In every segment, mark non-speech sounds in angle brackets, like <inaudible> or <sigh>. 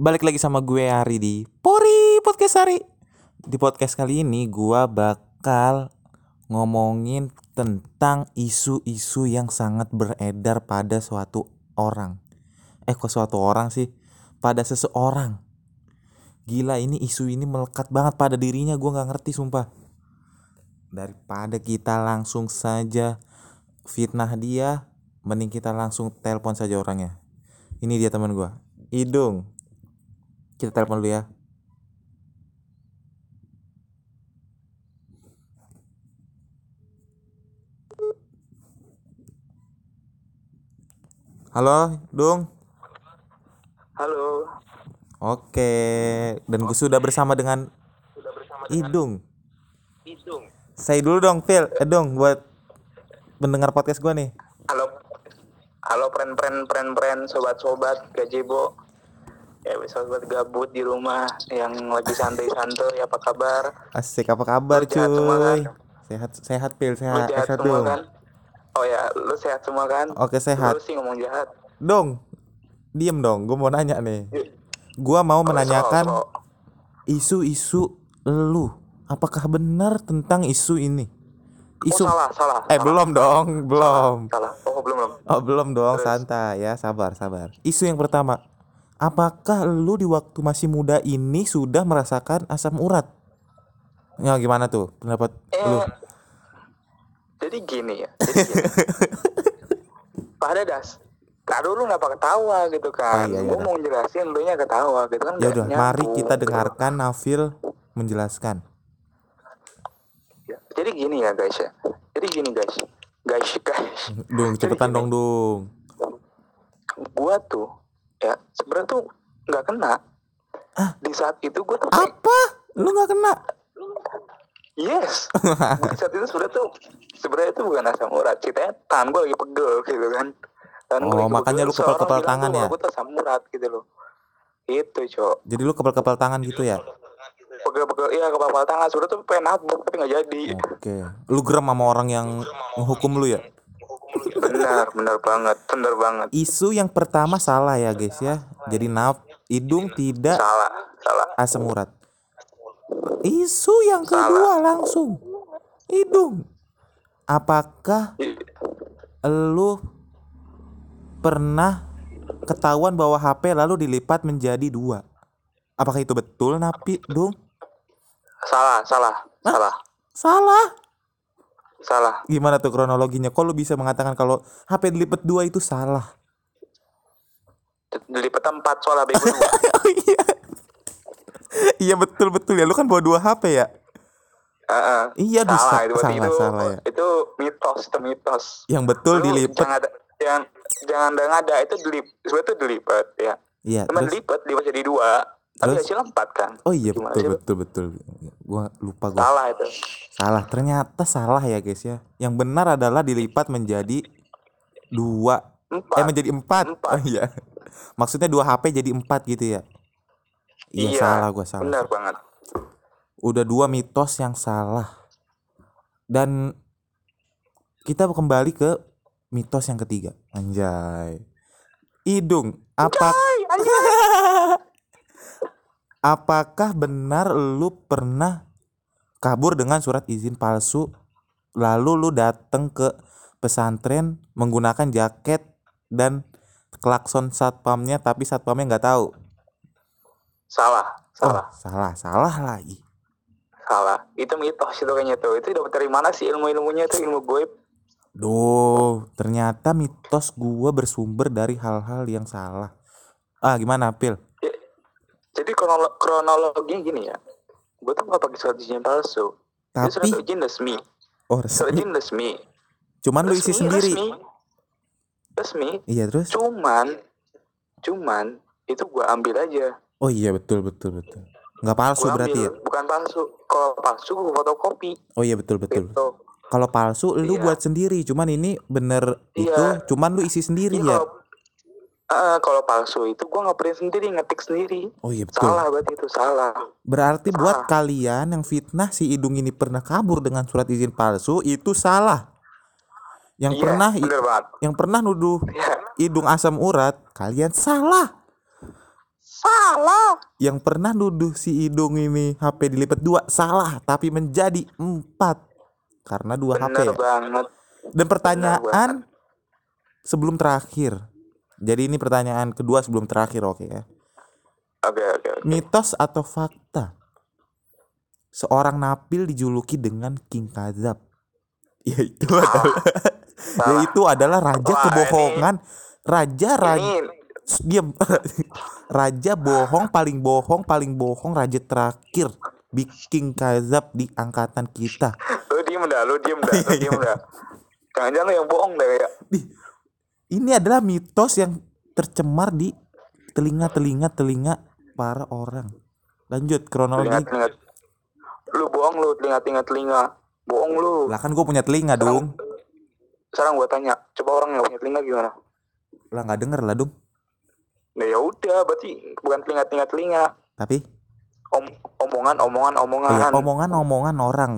Balik lagi sama gue Ari di Pori Podcast Ari. Di podcast kali ini gue bakal ngomongin tentang isu-isu yang sangat beredar pada suatu orang. Eh kok suatu orang sih? Pada seseorang. Gila ini isu ini melekat banget pada dirinya gue nggak ngerti sumpah. Daripada kita langsung saja fitnah dia, mending kita langsung telepon saja orangnya. Ini dia teman gue, Idung. Kita telepon dulu ya. Halo, Dung. Halo, Oke, dan gue sudah bersama dengan sudah bersama Idung. Idung. Saya dulu dong, Phil. Eh dong, buat mendengar podcast gue nih. Halo, halo pren pren pren pren sobat sobat gajebo. Ya sobat gabut di rumah yang lagi santai santai apa kabar? Asik, apa kabar Lu semua kan? cuy? Sehat, sehat, Phil. Lu Sehat, jahat sehat semua dong. kan? Oh ya, lu sehat semua kan? Oke, sehat. Lu sih ngomong jahat. Dong, diem dong. Gue mau nanya nih. Yuk. Gua mau Oh, menanyakan isu-isu lu. Apakah benar tentang isu ini? Oh, Isu salah, salah. Eh salah. belum dong, belum. Salah. Oh, belum belum. Oh belum dong, Terus. santai ya, sabar, sabar. Isu yang pertama, apakah lu di waktu masih muda ini sudah merasakan asam urat? Ya gimana tuh pendapat lu? Eh, jadi gini ya. Jadi gini. <laughs> Pada das. Aduh lu kenapa ketawa gitu kan? Oh, iya, iya, dah. mau jelasin lu nya ketawa gitu kan? Ya udah, mari kita gitu. dengarkan Nafil menjelaskan. Ya, Jadi gini ya guys ya. Jadi gini guys. Guys, guys. Dung, cepetan dong, Dung. Gua tuh ya sebenarnya tuh nggak kena. Ah. Di saat itu gua tuh kayak, Apa? Lu nggak kena? yes. <laughs> Di saat itu sebenarnya tuh sebenarnya itu bukan asam urat. Ceritanya tangan gua lagi pegel gitu kan. Tangan gua Oh, lagi makanya pegel. lu Seorang bilang tangan ya? Gua tuh asam urat gitu loh. Itu, Cok. Jadi lu kepel-kepel tangan gitu ya? Pegel-pegel iya kepala tangan sebenarnya tuh pengen nabuk tapi nggak jadi. Oke. Lu geram sama orang yang menghukum lu ya? Benar, benar banget, benar banget. Isu yang pertama salah ya, guys ya. Jadi naf hidung tidak Salah, salah. asam urat. Isu yang kedua langsung hidung. Apakah lu pernah ketahuan bahwa HP lalu dilipat menjadi dua? Apakah itu betul, Napi, Dung? Salah, salah, salah, Salah. Salah. Gimana tuh kronologinya? Kok lu bisa mengatakan kalau HP dilipat dua itu salah? Dilipat empat soalnya bego <laughs> oh iya. iya betul betul ya. Lu kan bawa dua HP ya? Heeh. Iya, salah sa- itu salah, itu salah ya. itu mitos itu mitos Yang betul Lu dilipat. jangan ada jangan jangan ada ngada itu dilip sebenarnya itu dilipat ya Iya, cuma dilipat dilipat jadi dua tapi Terus? empat kan Oh iya Gimana betul lu? betul betul. Gua lupa gua. salah itu Salah. Ternyata salah ya guys ya. Yang benar adalah dilipat menjadi dua. Eh empat menjadi empat. Empat. Oh iya. <laughs> Maksudnya dua HP jadi empat gitu ya? Iya, salah gua salah. benar banget Udah dua mitos yang salah. Dan kita kembali ke mitos yang ketiga. Anjay. Hidung. Apa Apakah benar lu pernah kabur dengan surat izin palsu lalu lu datang ke pesantren menggunakan jaket dan klakson satpamnya tapi satpamnya nggak tahu. salah salah Oh, salah, salah lagi. salah itu mitos itu kayaknya tuh itu dapat dari mana sih ilmu ilmunya tuh ilmu gue Duh, ternyata mitos gua bersumber dari hal-hal yang salah. Ah, gimana, Pil? Jadi kronolo- kronologinya gini ya gue tuh nggak pakai surat izin palsu Itu surat Tapi izin resmi oh surat resmi. izin resmi Cuman lu isi Resmi, sendiri. resmi resmi Iya, terus? cuman cuman itu gua ambil aja Oh iya, betul betul betul. Nggak palsu gua berarti ya? bukan palsu kalau palsu gua fotokopi Oh iya, betul betul. gitu Kalau palsu lu Iya. buat sendiri, cuman ini bener Iya. itu, cuman lu isi sendiri Iya, ya. kalau Eh, kalau palsu itu gua nggak print sendiri ngetik sendiri Oh iya betul. salah berarti itu salah Berarti buat Salah. kalian yang fitnah si Idung ini pernah kabur dengan surat izin palsu itu salah. Yang Iya, pernah bener banget yang pernah nuduh Iya, Idung asam urat, kalian salah. salah. Yang pernah nuduh si Idung ini HP dilipat dua salah, tapi menjadi empat karena dua HP Bener ya. banget. Dan pertanyaan sebelum terakhir. Jadi ini pertanyaan kedua sebelum terakhir, oke ya. Oke oke oke. Mitos atau fakta? Seorang Nabil dijuluki dengan King Kazab. <laughs> Yaitu adalah yaitu adalah raja Wah, kebohongan. Raja raja Ini <laughs> diam. <laughs> raja bohong paling bohong paling bohong raja terakhir. Big King Kazab di angkatan kita. lu diem dah, lu diem dah, lu diem dah. Jangan-jangan lu yang bohong deh ya. Ini adalah mitos yang tercemar di telinga-telinga telinga para orang. Lanjut kronologi. Telinga-telinga. Lu bohong lu, telinga-telinga telinga. Bohong lu. Lah kan gue punya telinga dong. Sekarang gua tanya, coba orang yang punya telinga gimana? Lah nggak denger lah dong. Nah ya udah, berarti bukan telinga-telinga telinga. Tapi Om, omongan, omongan, omongan. ya, omongan-omongan orang.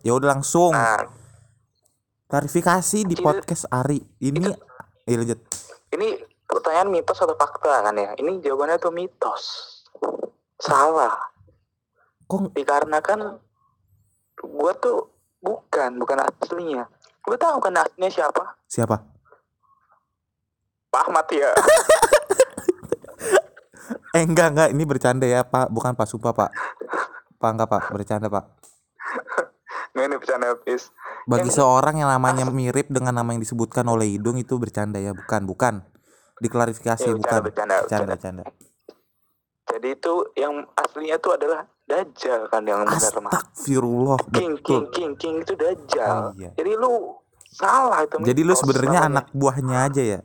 Ya udah langsung Nah, klarifikasi di Itu- podcast Ari. Ini Iya lanjut. ini pertanyaan mitos atau fakta kan ya? Ini jawabannya tuh mitos. Salah. Kok Dikarenakan gua tuh bukan, bukan aslinya. Gua tahu kan aslinya siapa? siapa? Pak Ahmad ya. <laughs> Eh enggak enggak ini bercanda ya Pak, bukan Pak Sumpah Pak. Pak enggak Pak, bercanda Pak. <laughs> Nah, ini bercanda habis. Bagi Yang- seorang yang namanya mirip dengan nama yang disebutkan oleh Hidung itu bercanda ya, bukan, bukan. Diklarifikasi Ya, bukan. bercanda, bercanda, Bercanda. Jadi itu yang aslinya tuh adalah Dajjal kan yang benar mah. Astagfirullah, King, King, betul. King, King itu Dajjal. Oh, iya. Jadi lu salah itu. Jadi lu sebenarnya anak buahnya aja ya?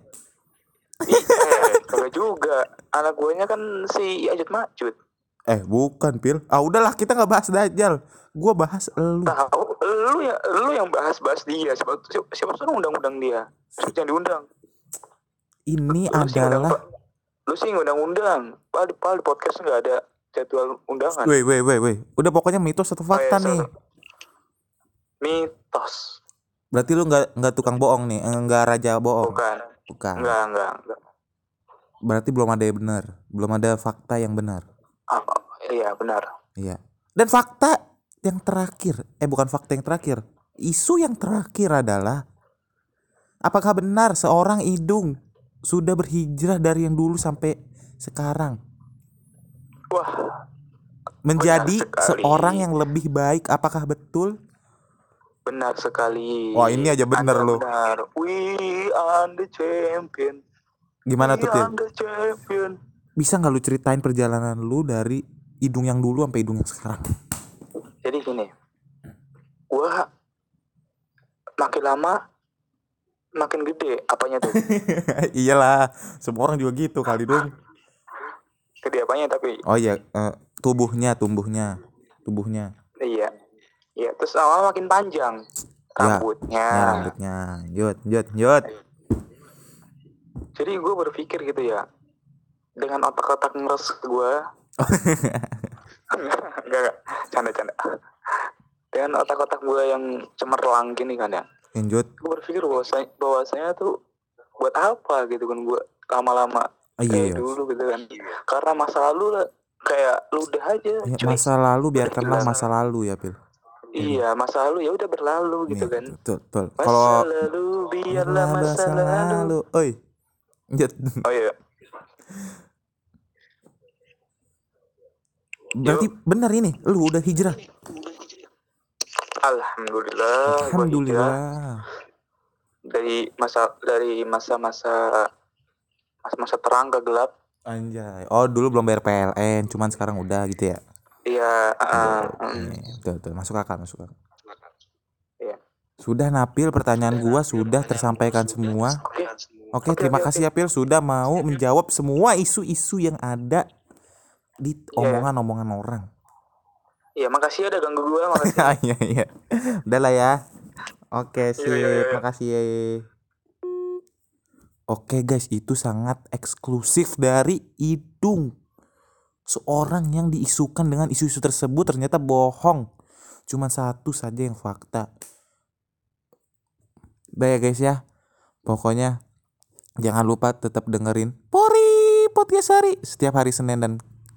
Kagak juga. Anak guanya kan si Ajat Macut. Eh bukan Pil. Ah udahlah kita nggak bahas Dajjal. Gua bahas elu. Tahu, lu ya, lu yang bahas-bahas dia. Siapa, siapa, siapa suruh undang-undang dia? Jangan diundang. Ini Lu adalah lu sih undang-undang. Pak di, podcast nggak ada jadwal undangan. Weh weh weh weh. Udah pokoknya mitos atau fakta Oh, iya, nih. Mitos. Berarti lu nggak nggak tukang bohong nih, eh, nggak raja bohong. Bukan. Bukan. Enggak, enggak, enggak. Berarti belum ada yang benar, belum ada fakta yang benar. Ah, iya, benar. Iya. Dan fakta yang terakhir, eh bukan fakta yang terakhir. Isu yang terakhir adalah apakah benar seorang idung sudah berhijrah dari yang dulu sampai sekarang Wah, menjadi seorang yang lebih baik? Apakah betul? benar sekali. Wah, ini aja benar lu. Benar. We are the champion. Gimana We tuh, Pil? are the champion. Bisa nggak lu ceritain perjalanan lu dari hidung yang dulu sampai hidung yang sekarang? Jadi gini, gua makin lama makin gede apanya tuh? <laughs> Iyalah, semua orang juga gitu kali dong. gede apanya tapi Oh iya, eh, tubuhnya, tumbuhnya, tubuhnya. iya. Iya, terus lama makin panjang Ya, rambutnya. Ya, rambutnya. Jut, jut, jut. Jadi gue berpikir gitu ya, dengan otak-otak ngeres gue, <laughs> enggak, canda-canda. Dengan otak-otak gue yang cemerlang gini kan ya, Lanjut. gue berpikir bahwasanya, bahwasanya tuh buat apa gitu kan gue lama-lama Oh, kayak iya. dulu gitu kan. Karena masa lalu lah kayak ludah aja. Ya, cuy. masa lalu biarkanlah masa lalu ya, Pil. Iya, masa lalu ya udah berlalu gitu Iya, kan. Betul, betul. Masa Kalau lalu biarlah masa lalu. Oi. Jut. Oh iya. <laughs> Berarti benar ini, lu udah hijrah. Alhamdulillah. hijrah Alhamdulillah. dari masa dari masa-masa masa-masa terang ke gelap. Anjay. Oh, dulu belum bayar PLN, cuman sekarang udah gitu ya. Iya, uh, betul, betul. Masuk akal, masuk akal. Iya. Sudah Napil, pertanyaan gua sudah tersampaikan semua. Oke. Oke, Oke, terima oke, kasih ya Pil sudah mau menjawab semua isu-isu yang ada di omongan-omongan orang. Iya, makasih ya udah ganggu gua, <laughs> makasih. Iya, iya. Udah lah ya. Oke, sip. Iya, iya, iya. Makasih ya. Oke guys, itu sangat eksklusif dari Idung. Seorang yang diisukan dengan isu-isu tersebut ternyata bohong. Cuman satu saja yang fakta. Udah ya guys ya. Pokoknya jangan lupa tetap dengerin Pori Podcast Hari setiap hari Senin dan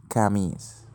camis.